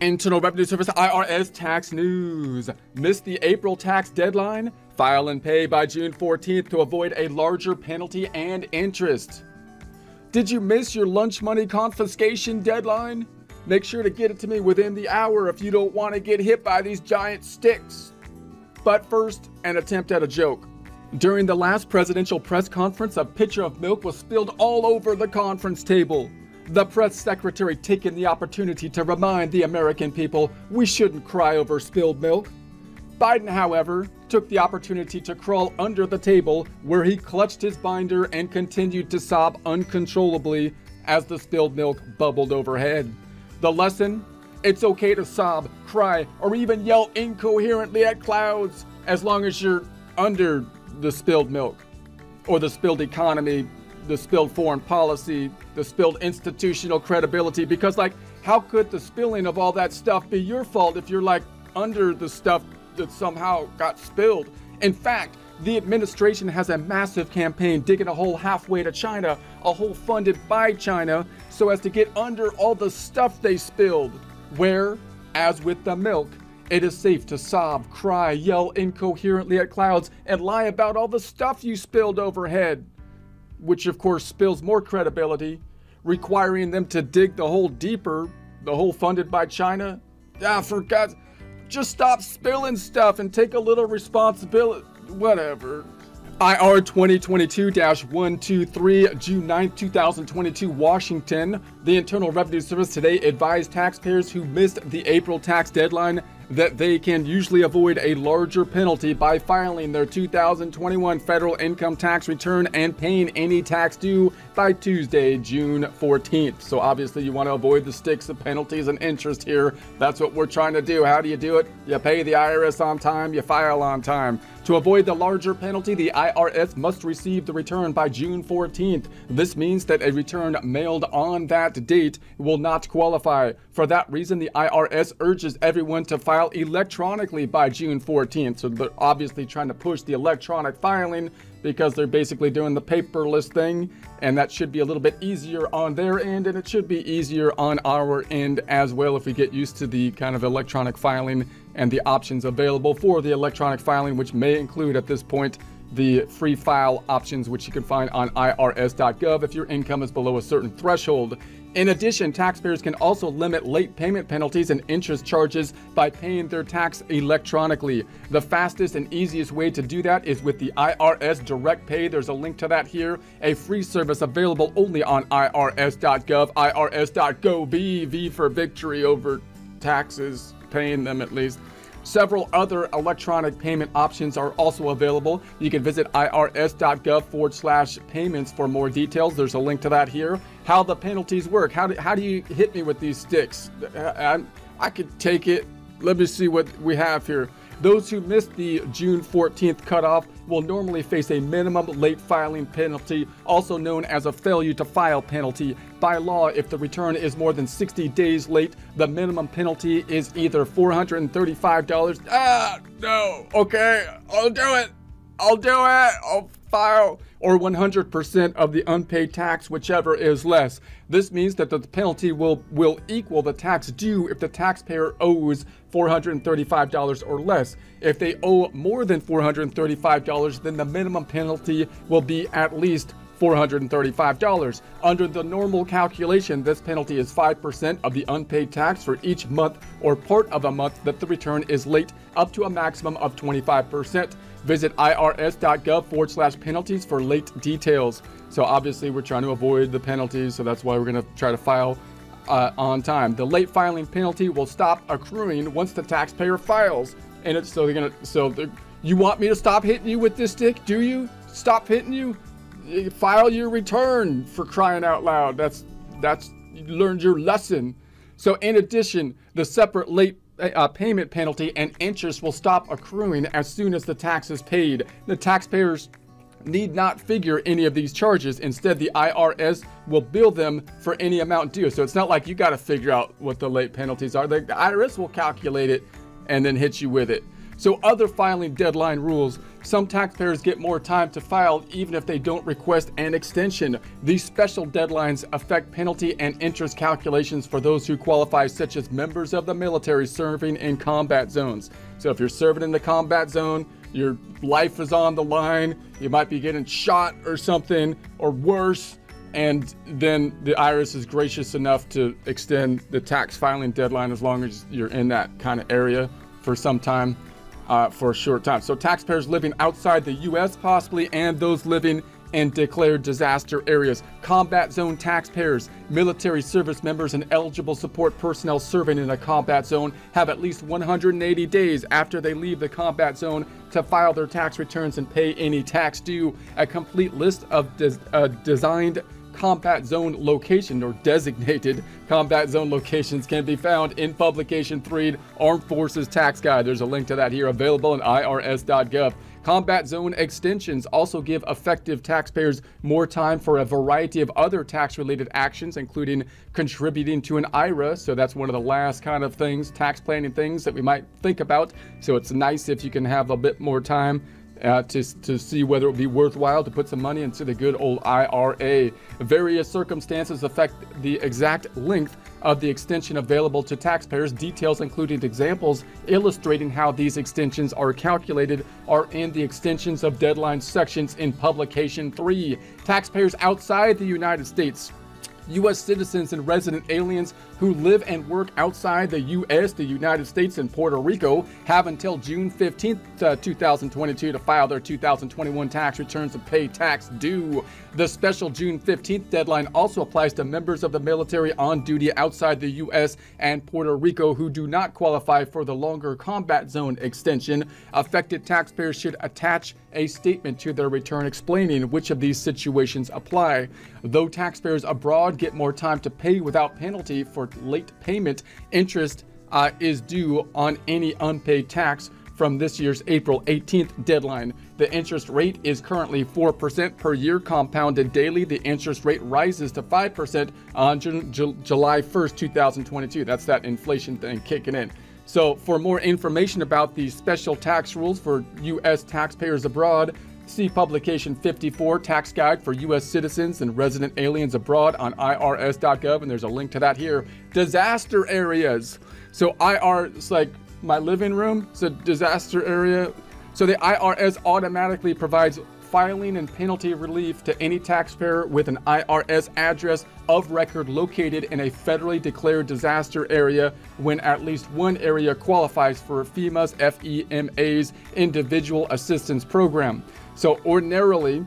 Internal Revenue Service IRS tax news. Missed the April tax deadline? File and pay by June 14th to avoid a larger penalty and interest. Did you miss your lunch money confiscation deadline? Make sure to get it to me within the hour if you don't want to get hit by these giant sticks. But first, an attempt at a joke. During the last presidential press conference, a pitcher of milk was spilled all over the conference table. The press secretary taking the opportunity to remind the American people we shouldn't cry over spilled milk. Biden, however, took the opportunity to crawl under the table where he clutched his binder and continued to sob uncontrollably as the spilled milk bubbled overhead. The lesson? It's okay to sob, cry, or even yell incoherently at clouds as long as you're under the spilled milk or the spilled economy the spilled foreign policy, the spilled institutional credibility. Because, like, how could the spilling of all that stuff be your fault if you're like under the stuff that somehow got spilled? In fact, the administration has a massive campaign digging a hole halfway to China, a hole funded by China, so as to get under all the stuff they spilled. Where, as with the milk, it is safe to sob, cry, yell incoherently at clouds, and lie about all the stuff you spilled overhead which of course spills more credibility, requiring them to dig the hole deeper, the hole funded by China. Ah, for God's just stop spilling stuff and take a little responsibility. Whatever. IR 2022 123, June 9, 2022, Washington. The Internal Revenue Service today advised taxpayers who missed the April tax deadline that they can usually avoid a larger penalty by filing their 2021 federal income tax return and paying any tax due by Tuesday, June 14th. So obviously you want to avoid the sticks of penalties and interest here. That's what we're trying to do. How do you do it? You pay the IRS on time, you file on time. To avoid the larger penalty, the IRS must receive the return by June 14th. This means that a return mailed on that date will not qualify. For that reason, the IRS urges everyone to file electronically by June 14th. So they're obviously trying to push the electronic filing because they're basically doing the paperless thing and that should be a little bit easier on their end and it should be easier on our end as well if we get used to the kind of electronic filing and the options available for the electronic filing which may include at this point the free file options which you can find on irs.gov if your income is below a certain threshold in addition, taxpayers can also limit late payment penalties and interest charges by paying their tax electronically. The fastest and easiest way to do that is with the IRS Direct Pay. There's a link to that here, a free service available only on irs.gov, irs.gov, V for victory over taxes, paying them at least. Several other electronic payment options are also available. You can visit irs.gov forward slash payments for more details. There's a link to that here. How the penalties work. How do, how do you hit me with these sticks? Uh, I, I could take it. Let me see what we have here. Those who missed the June 14th cutoff will normally face a minimum late filing penalty, also known as a failure to file penalty. By law, if the return is more than 60 days late, the minimum penalty is either $435. Ah, no. Okay, I'll do it. I'll do it. I'll file or 100% of the unpaid tax, whichever is less. This means that the penalty will, will equal the tax due if the taxpayer owes $435 or less. If they owe more than $435, then the minimum penalty will be at least $435. Under the normal calculation, this penalty is 5% of the unpaid tax for each month or part of a month that the return is late, up to a maximum of 25%. Visit irs.gov forward slash penalties for late details. So obviously we're trying to avoid the penalties, so that's why we're going to try to file uh, on time. The late filing penalty will stop accruing once the taxpayer files, and it's so they're gonna so they're, you want me to stop hitting you with this stick? Do you stop hitting you? File your return for crying out loud. That's that's you learned your lesson. So in addition, the separate late uh, payment penalty and interest will stop accruing as soon as the tax is paid. The taxpayers need not figure any of these charges. Instead, the IRS will bill them for any amount due. So it's not like you got to figure out what the late penalties are. The IRS will calculate it and then hit you with it. So other filing deadline rules Some taxpayers get more time to file even if they don't request an extension. These special deadlines affect penalty and interest calculations for those who qualify, such as members of the military serving in combat zones. So if you're serving in the combat zone, your life is on the line, you might be getting shot or something, or worse, and then the IRS is gracious enough to extend the tax filing deadline as long as you're in that kind of area for some time, uh, for a short time. So taxpayers living outside the U.S. possibly, and those living in declared disaster areas, combat zone taxpayers, military service members, and eligible support personnel serving in a combat zone have at least 180 days after they leave the combat zone to file their tax returns and pay any tax due. A complete list of des- uh, designed combat zone location or designated combat zone locations can be found in Publication 3 Armed Forces Tax Guide. There's a link to that here available on irs.gov. Combat zone extensions also give effective taxpayers more time for a variety of other tax related actions, including contributing to an IRA. So that's one of the last kind of things, tax planning things that we might think about. So it's nice if you can have a bit more time uh, to, to see whether it would be worthwhile to put some money into the good old IRA. Various circumstances affect the exact length of the extension available to taxpayers. Details, including examples illustrating how these extensions are calculated, are in the extensions of deadline sections in Publication 3. Taxpayers outside the United States U.S. citizens and resident aliens who live and work outside the U.S., the United States, and Puerto Rico have until June 15, uh, 2022 to file their 2021 tax returns and pay tax due. The special June 15th deadline also applies to members of the military on duty outside the U.S. and Puerto Rico who do not qualify for the longer combat zone extension. Affected taxpayers should attach a statement to their return explaining which of these situations apply. Though taxpayers abroad get more time to pay without penalty for late payment, interest uh, is due on any unpaid tax from this year's April 18th deadline. The interest rate is currently 4% per year compounded daily. The interest rate rises to 5% on July 1st, 2022. That's that inflation thing kicking in. So, for more information about these special tax rules for U.S. taxpayers abroad, see publication 54 Tax Guide for U.S. Citizens and Resident Aliens Abroad on IRS.gov, and there's a link to that here. Disaster areas. So, IR, it's like my living room. It's a disaster area. So the IRS automatically provides filing and penalty relief to any taxpayer with an IRS address of record located in a federally declared disaster area when at least one area qualifies for FEMA's FEMA's Individual Assistance Program. So ordinarily,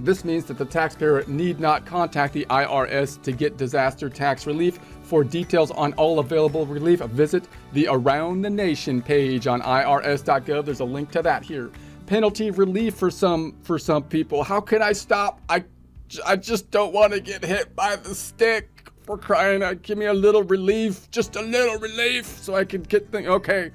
this means that the taxpayer need not contact the IRS to get disaster tax relief. For details on all available relief, visit the Around the Nation page on irs.gov. There's a link to that here. Penalty relief for some for some people. How can I stop? I I just don't want to get hit by the stick. For crying out, give me a little relief, just a little relief, so I can get things. Okay,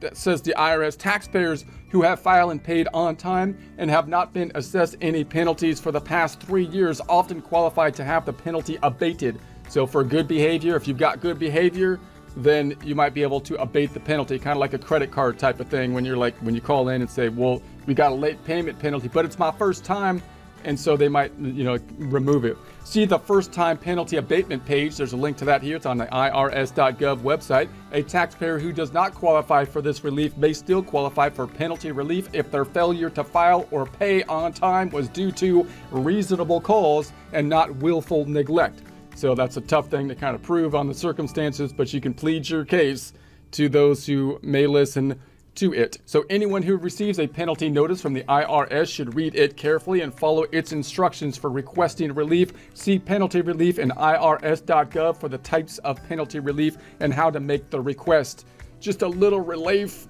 that says the IRS taxpayers who have filed and paid on time and have not been assessed any penalties for the past three years often qualify to have the penalty abated. So for good behavior, if you've got good behavior, then you might be able to abate the penalty, kind of like a credit card type of thing when you're like, when you call in and say, well, we got a late payment penalty, but it's my first time and so they might, you know, remove it. See the first time penalty abatement page. There's a link to that here. It's on the IRS.gov website. A taxpayer who does not qualify for this relief may still qualify for penalty relief if their failure to file or pay on time was due to reasonable cause and not willful neglect. So that's a tough thing to kind of prove on the circumstances, but you can plead your case to those who may listen to it. So anyone who receives a penalty notice from the IRS should read it carefully and follow its instructions for requesting relief. See penalty relief in irs.gov for the types of penalty relief and how to make the request. Just a little relief.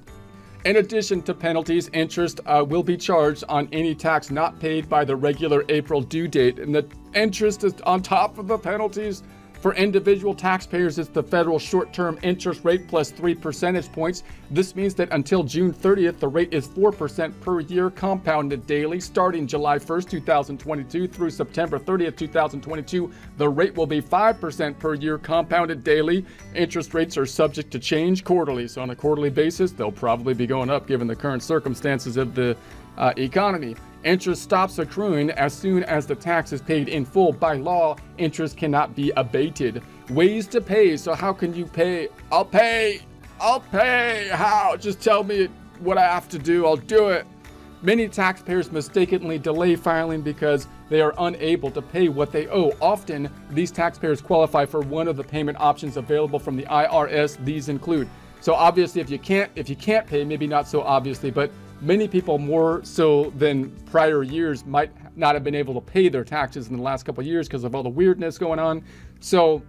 In addition to penalties, interest uh, will be charged on any tax not paid by the regular April due date, and the interest is on top of the penalties. For individual taxpayers, it's the federal short term interest rate plus 3 percentage points. This means that until June 30th, the rate is 4% per year compounded daily. Starting July 1st, 2022 through September 30th, 2022, the rate will be 5% per year compounded daily. Interest rates are subject to change quarterly. So, on a quarterly basis, they'll probably be going up given the current circumstances of the uh, economy. Interest stops accruing as soon as the tax is paid in full. By law, interest cannot be abated. Ways to pay. So, how can you pay? I'll pay. I'll pay. How? Just tell me what I have to do. I'll do it. Many taxpayers mistakenly delay filing because they are unable to pay what they owe. Often, these taxpayers qualify for one of the payment options available from the IRS. These include so obviously if you can't if you can't pay, maybe not so obviously, but many people more so than prior years might not have been able to pay their taxes in the last couple of years because of all the weirdness going on. So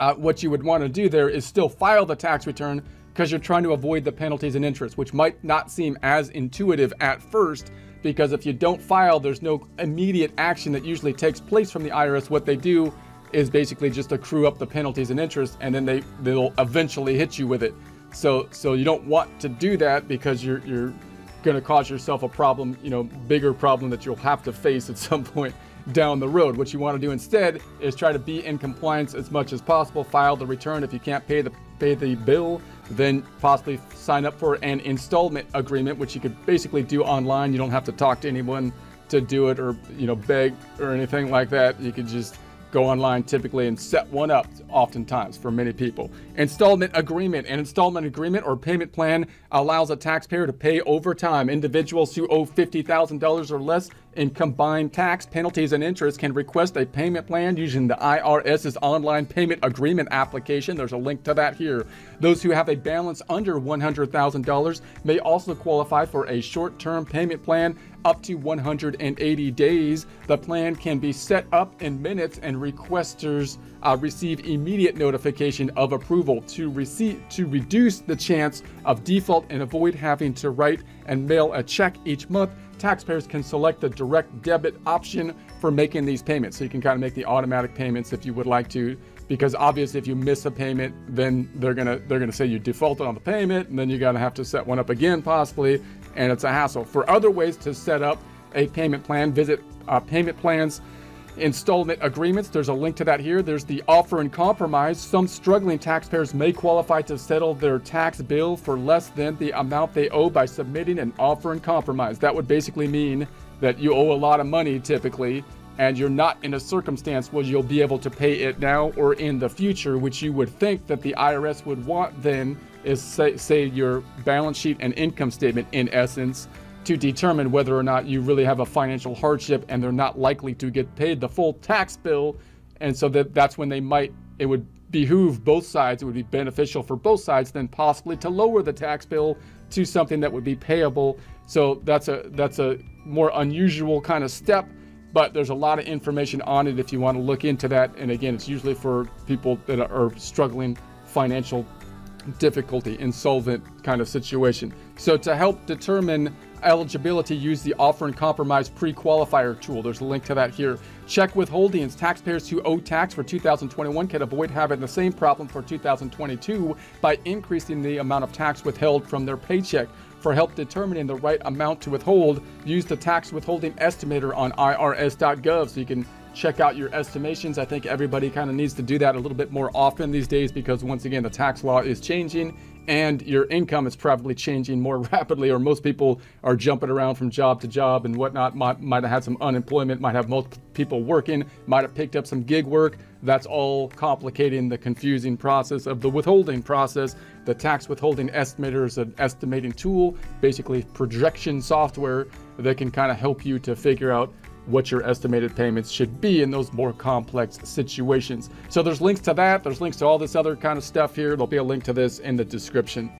uh, what you would want to do there is still file the tax return because you're trying to avoid the penalties and interest, which might not seem as intuitive at first. Because if you don't file, there's no immediate action that usually takes place from the IRS. What they do is basically just accrue up the penalties and interest, and then they they'll eventually hit you with it. So so you don't want to do that because you're you're going to cause yourself a problem, you know, bigger problem that you'll have to face at some point down the road. What you want to do instead is try to be in compliance as much as possible. File the return if you can't pay the pay the bill, then possibly sign up for an installment agreement, which you could basically do online. You don't have to talk to anyone to do it or you know beg or anything like that. You could just go online typically and set one up oftentimes for many people. Installment agreement. An installment agreement or payment plan allows a taxpayer to pay over time. Individuals who owe $50,000 or less in combined tax, penalties, and interest can request a payment plan using the IRS's online payment agreement application. There's a link to that here. Those who have a balance under $100,000 may also qualify for a short term payment plan up to 180 days. The plan can be set up in minutes and requesters uh, receive immediate notification of approval to receive to reduce the chance of default and avoid having to write and mail a check each month taxpayers can select the direct debit option for making these payments. So you can kind of make the automatic payments if you would like to, because obviously if you miss a payment, then they're gonna they're gonna say you defaulted on the payment, and then you're gonna have to set one up again possibly, and it's a hassle. For other ways to set up a payment plan, visit uh, payment plans installment agreements. There's a link to that here. There's the offer in compromise. Some struggling taxpayers may qualify to settle their tax bill for less than the amount they owe by submitting an offer in compromise. That would basically mean that you owe a lot of money typically and you're not in a circumstance where you'll be able to pay it now or in the future, which you would think that the IRS would want then is say, say your balance sheet and income statement in essence to determine whether or not you really have a financial hardship and they're not likely to get paid the full tax bill. And so that that's when they might, it would behoove both sides, it would be beneficial for both sides then possibly to lower the tax bill to something that would be payable. So that's a that's a more unusual kind of step, but there's a lot of information on it if you want to look into that. And again, it's usually for people that are struggling financial difficulty, insolvent kind of situation. So to help determine eligibility, use the offer in compromise pre-qualifier tool. There's a link to that here. Check withholdings. Taxpayers who owe tax for 2021 can avoid having the same problem for 2022 by increasing the amount of tax withheld from their paycheck. For help determining the right amount to withhold, use the tax withholding estimator on irs.gov so you can check out your estimations. I think everybody kind of needs to do that a little bit more often these days because once again the tax law is changing and your income is probably changing more rapidly, or most people are jumping around from job to job and whatnot. Might, might have had some unemployment, might have multiple people working, might have picked up some gig work. That's all complicating the confusing process of the withholding process. The tax withholding estimator is an estimating tool, basically projection software that can kind of help you to figure out what your estimated payments should be in those more complex situations. So there's links to that. There's links to all this other kind of stuff here. There'll be a link to this in the description.